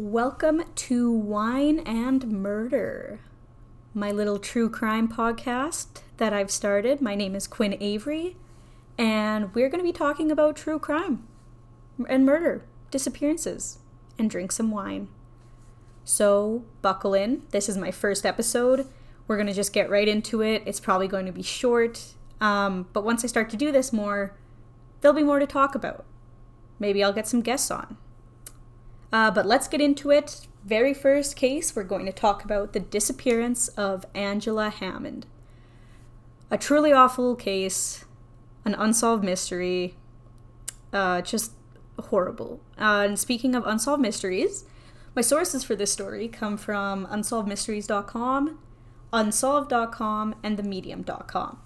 Welcome to Wine and Murder, my little true crime podcast that I've started. My name is Quinn Avery, and we're going to be talking about true crime and murder, disappearances, and drink some wine. So, buckle in. This is my first episode. We're going to just get right into it. It's probably going to be short, um, but once I start to do this more, there'll be more to talk about. Maybe I'll get some guests on. Uh, but let's get into it. Very first case, we're going to talk about the disappearance of Angela Hammond. A truly awful case, an unsolved mystery, uh, just horrible. Uh, and speaking of unsolved mysteries, my sources for this story come from unsolvedmysteries.com, unsolved.com, and themedium.com.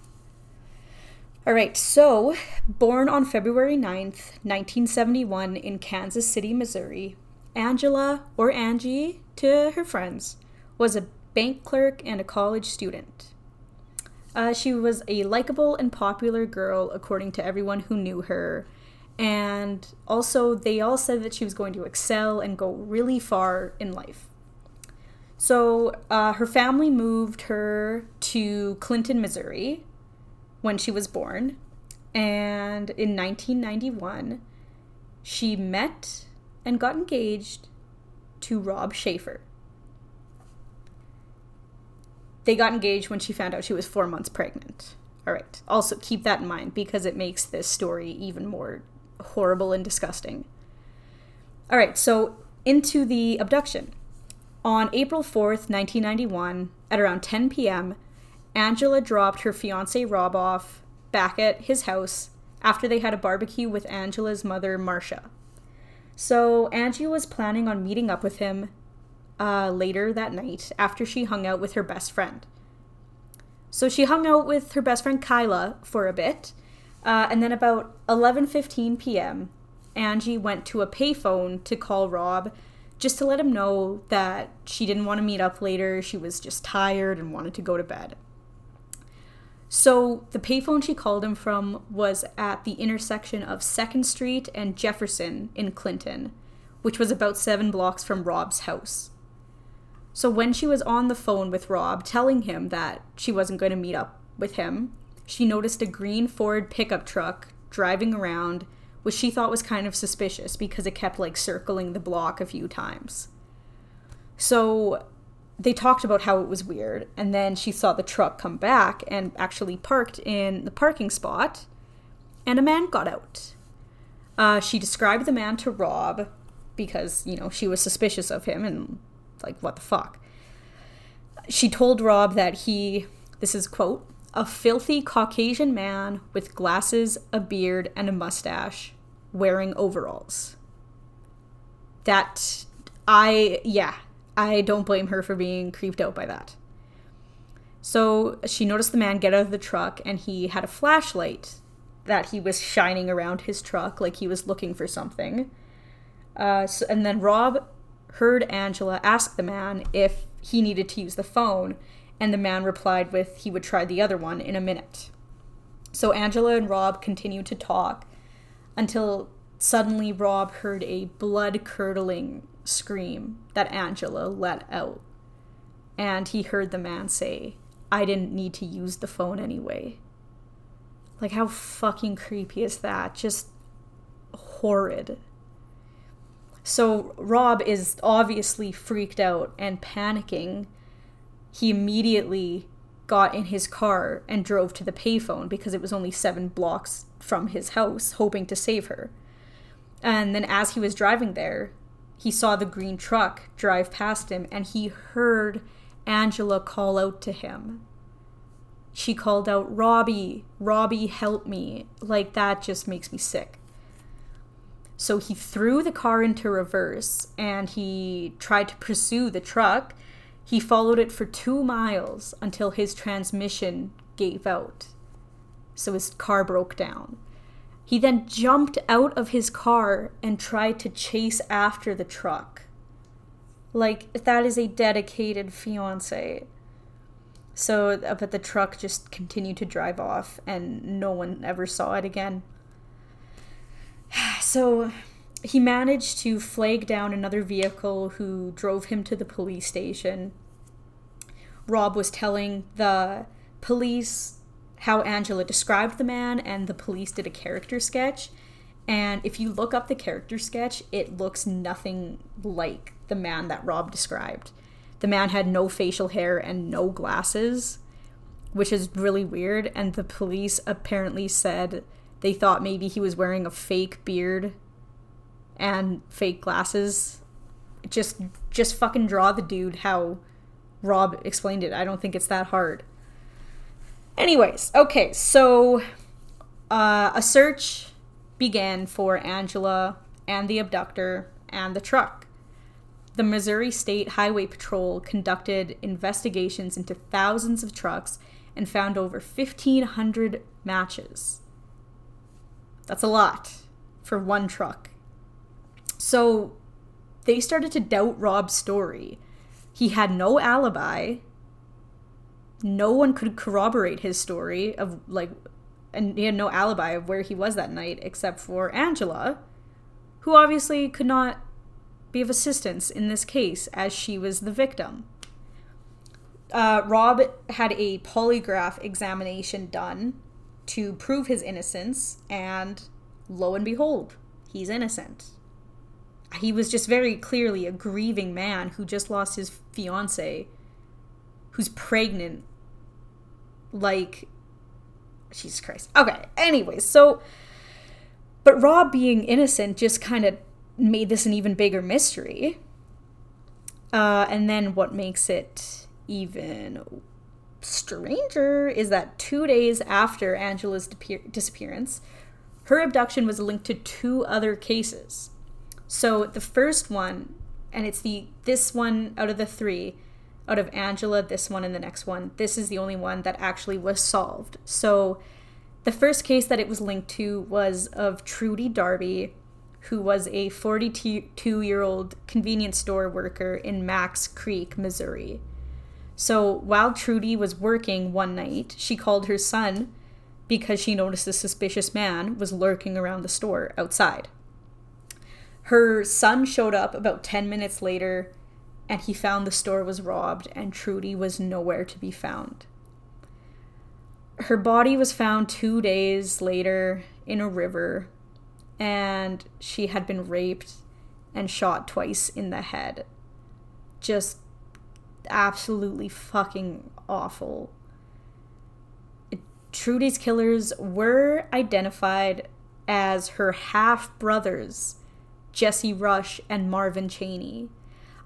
All right, so born on February 9th, 1971, in Kansas City, Missouri, Angela, or Angie to her friends, was a bank clerk and a college student. Uh, she was a likable and popular girl, according to everyone who knew her. And also, they all said that she was going to excel and go really far in life. So, uh, her family moved her to Clinton, Missouri when she was born. And in 1991, she met and got engaged to Rob Schaefer. They got engaged when she found out she was four months pregnant. All right. Also, keep that in mind because it makes this story even more horrible and disgusting. All right. So, into the abduction. On April 4th, 1991, at around 10 p.m., Angela dropped her fiance Rob off back at his house after they had a barbecue with Angela's mother, Marcia. So Angie was planning on meeting up with him uh, later that night after she hung out with her best friend. So she hung out with her best friend Kyla for a bit, uh, and then about 11:15 p.m., Angie went to a payphone to call Rob just to let him know that she didn't want to meet up later. She was just tired and wanted to go to bed. So the payphone she called him from was at the intersection of 2nd Street and Jefferson in Clinton, which was about seven blocks from Rob's house. So when she was on the phone with Rob telling him that she wasn't going to meet up with him, she noticed a green Ford pickup truck driving around, which she thought was kind of suspicious because it kept like circling the block a few times. So they talked about how it was weird, and then she saw the truck come back and actually parked in the parking spot, and a man got out. Uh, she described the man to Rob because, you know, she was suspicious of him and, like, what the fuck. She told Rob that he, this is quote, a filthy Caucasian man with glasses, a beard, and a mustache, wearing overalls. That, I, yeah, I don't blame her for being creeped out by that. So she noticed the man get out of the truck and he had a flashlight that he was shining around his truck like he was looking for something. Uh, so, and then Rob heard Angela ask the man if he needed to use the phone, and the man replied with he would try the other one in a minute. So Angela and Rob continued to talk until suddenly Rob heard a blood curdling scream that Angela let out. And he heard the man say, I didn't need to use the phone anyway. Like, how fucking creepy is that? Just horrid. So, Rob is obviously freaked out and panicking. He immediately got in his car and drove to the payphone because it was only seven blocks from his house, hoping to save her. And then, as he was driving there, he saw the green truck drive past him and he heard Angela call out to him. She called out, Robbie, Robbie, help me. Like, that just makes me sick. So he threw the car into reverse and he tried to pursue the truck. He followed it for two miles until his transmission gave out. So his car broke down. He then jumped out of his car and tried to chase after the truck. Like, that is a dedicated fiance. So, uh, but the truck just continued to drive off and no one ever saw it again. So, he managed to flag down another vehicle who drove him to the police station. Rob was telling the police how Angela described the man, and the police did a character sketch. And if you look up the character sketch, it looks nothing like the man that Rob described. The man had no facial hair and no glasses, which is really weird. And the police apparently said they thought maybe he was wearing a fake beard and fake glasses. Just just fucking draw the dude how Rob explained it. I don't think it's that hard. Anyways, okay, so uh, a search began for Angela and the abductor and the truck. The Missouri State Highway Patrol conducted investigations into thousands of trucks and found over 1,500 matches. That's a lot for one truck. So they started to doubt Rob's story. He had no alibi no one could corroborate his story of like and he had no alibi of where he was that night except for Angela, who obviously could not be of assistance in this case as she was the victim. Uh, Rob had a polygraph examination done to prove his innocence, and lo and behold, he's innocent. He was just very clearly a grieving man who just lost his fiance, who's pregnant like Jesus Christ. Okay, anyways, so but Rob being innocent just kind of made this an even bigger mystery. Uh, and then what makes it even stranger is that two days after Angela's disappearance, her abduction was linked to two other cases. So the first one, and it's the this one out of the three, out of Angela, this one, and the next one, this is the only one that actually was solved. So the first case that it was linked to was of Trudy Darby, who was a 42 year old convenience store worker in Macks Creek, Missouri. So while Trudy was working one night, she called her son because she noticed a suspicious man was lurking around the store outside. Her son showed up about 10 minutes later and he found the store was robbed and Trudy was nowhere to be found. Her body was found two days later in a river, and she had been raped and shot twice in the head. Just absolutely fucking awful. Trudy's killers were identified as her half brothers, Jesse Rush and Marvin Cheney.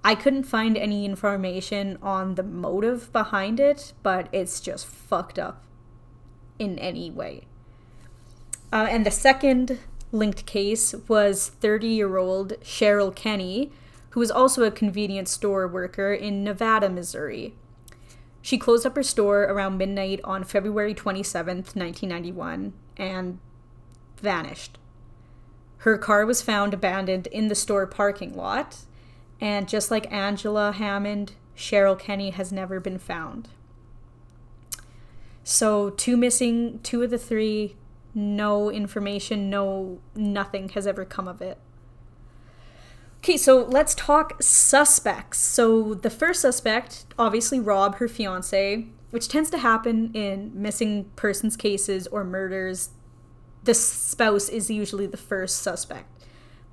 I couldn't find any information on the motive behind it, but it's just fucked up in any way. Uh, and the second linked case was 30 year old Cheryl Kenny, who was also a convenience store worker in Nevada, Missouri. She closed up her store around midnight on February 27th, 1991, and vanished. Her car was found abandoned in the store parking lot, and just like Angela Hammond, Cheryl Kenny has never been found. So, two missing, two of the three, no information, no, nothing has ever come of it. Okay, so let's talk suspects. So, the first suspect, obviously Rob, her fiance, which tends to happen in missing persons cases or murders. The spouse is usually the first suspect.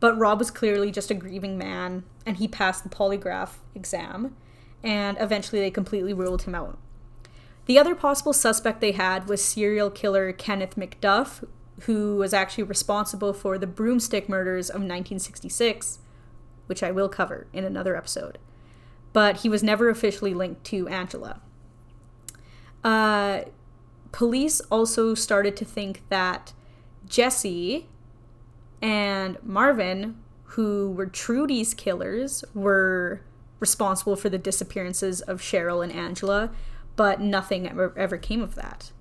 But Rob was clearly just a grieving man, and he passed the polygraph exam, and eventually they completely ruled him out. The other possible suspect they had was serial killer Kenneth McDuff, who was actually responsible for the broomstick murders of 1966, which I will cover in another episode. But he was never officially linked to Angela. Uh, police also started to think that Jesse and Marvin, who were Trudy's killers, were responsible for the disappearances of Cheryl and Angela, but nothing ever, ever came of that.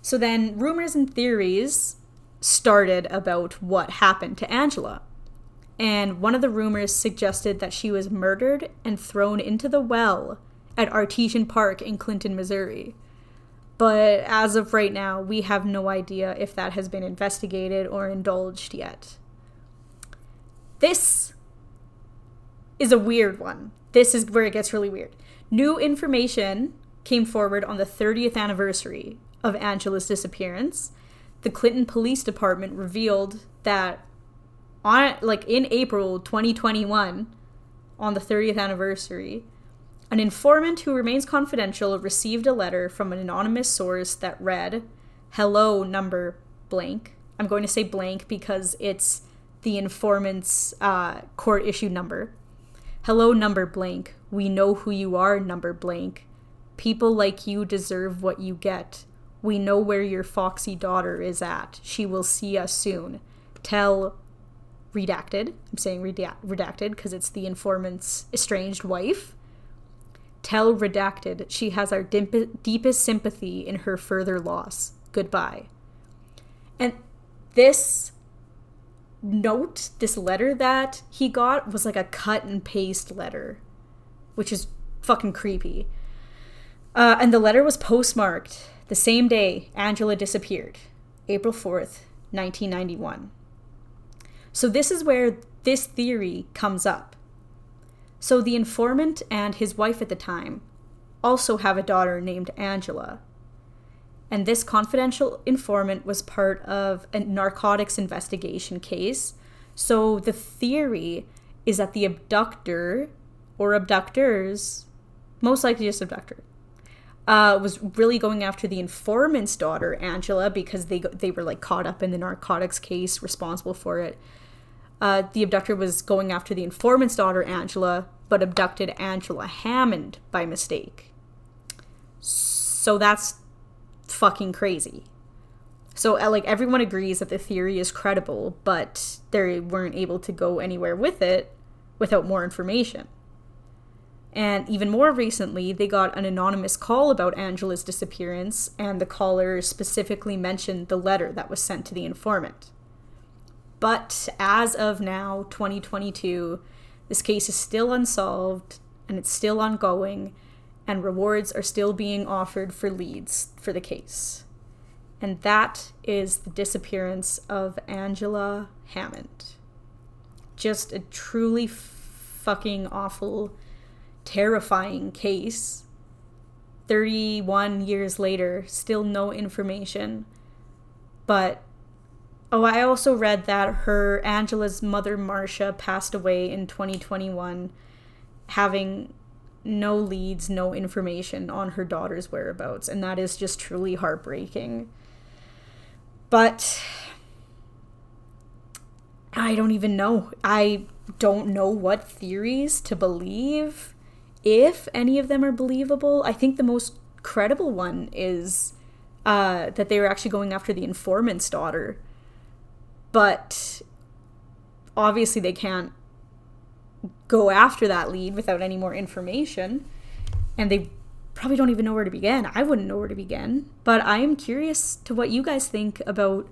So then rumors and theories started about what happened to Angela. And one of the rumors suggested that she was murdered and thrown into the well at Artesian Park in Clinton, Missouri. But as of right now, we have no idea if that has been investigated or indulged yet. this is a weird one. This is where it gets really weird. New information came forward on the 30th anniversary of Angela's disappearance. The Clinton Police Department revealed that on like in April 2021 on the 30th anniversary, an informant who remains confidential received a letter from an anonymous source that read, "Hello number blank." I'm going to say blank because it's the informant's uh, court issued number. Hello number blank. We know who you are number blank. People like you deserve what you get. We know where your foxy daughter is at. She will see us soon. Tell redacted. I'm saying redacted because it's the informant's estranged wife. Tell redacted she has our deepest sympathy in her further loss. Goodbye. And this note, this letter that he got was like a cut and paste letter, which is fucking creepy. Uh, and the letter was postmarked the same day Angela disappeared, April 4th, 1991. So, this is where this theory comes up. So, the informant and his wife at the time also have a daughter named Angela. And this confidential informant was part of a narcotics investigation case. So, the theory is that the abductor or abductors, most likely just abductor, uh, was really going after the informant's daughter Angela because they they were like caught up in the narcotics case, responsible for it uh, the abductor was going after the informant's daughter, Angela, but abducted Angela Hammond by mistake. So that's fucking crazy. So, uh, like, everyone agrees that the theory is credible, but they weren't able to go anywhere with it without more information. And even more recently, they got an anonymous call about Angela's disappearance, and the caller specifically mentioned the letter that was sent to the informant. But as of now, 2022, this case is still unsolved and it's still ongoing, and rewards are still being offered for leads for the case. And that is the disappearance of Angela Hammond. Just a truly fucking awful, terrifying case. 31 years later, still no information. But Oh, I also read that her Angela's mother Marcia passed away in 2021 having no leads, no information on her daughter's whereabouts, and that is just truly heartbreaking. But I don't even know. I don't know what theories to believe, if any of them are believable. I think the most credible one is uh, that they were actually going after the informant's daughter but obviously they can't go after that lead without any more information and they probably don't even know where to begin. I wouldn't know where to begin but i am curious to what you guys think about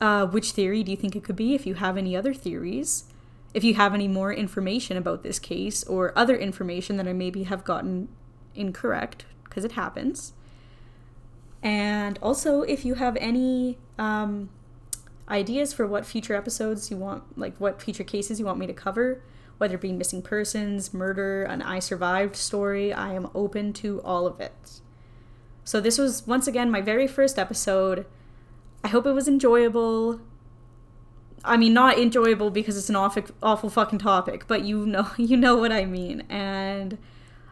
uh, which theory do you think it could be if you have any other theories if you have any more information about this case or other information that i maybe have gotten incorrect because it happens. And also if you have any um, ideas for what future episodes you want, like what future cases you want me to cover, whether it be missing persons, murder, an I survived story, I am open to all of it. So, this was once again my very first episode. I hope it was enjoyable. I mean, not enjoyable because it's an awful, awful fucking topic, but you know, you know what I mean. And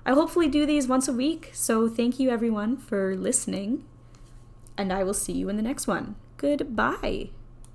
I hopefully do these once a week. So thank you everyone for listening, and I will see you in the next one. Goodbye.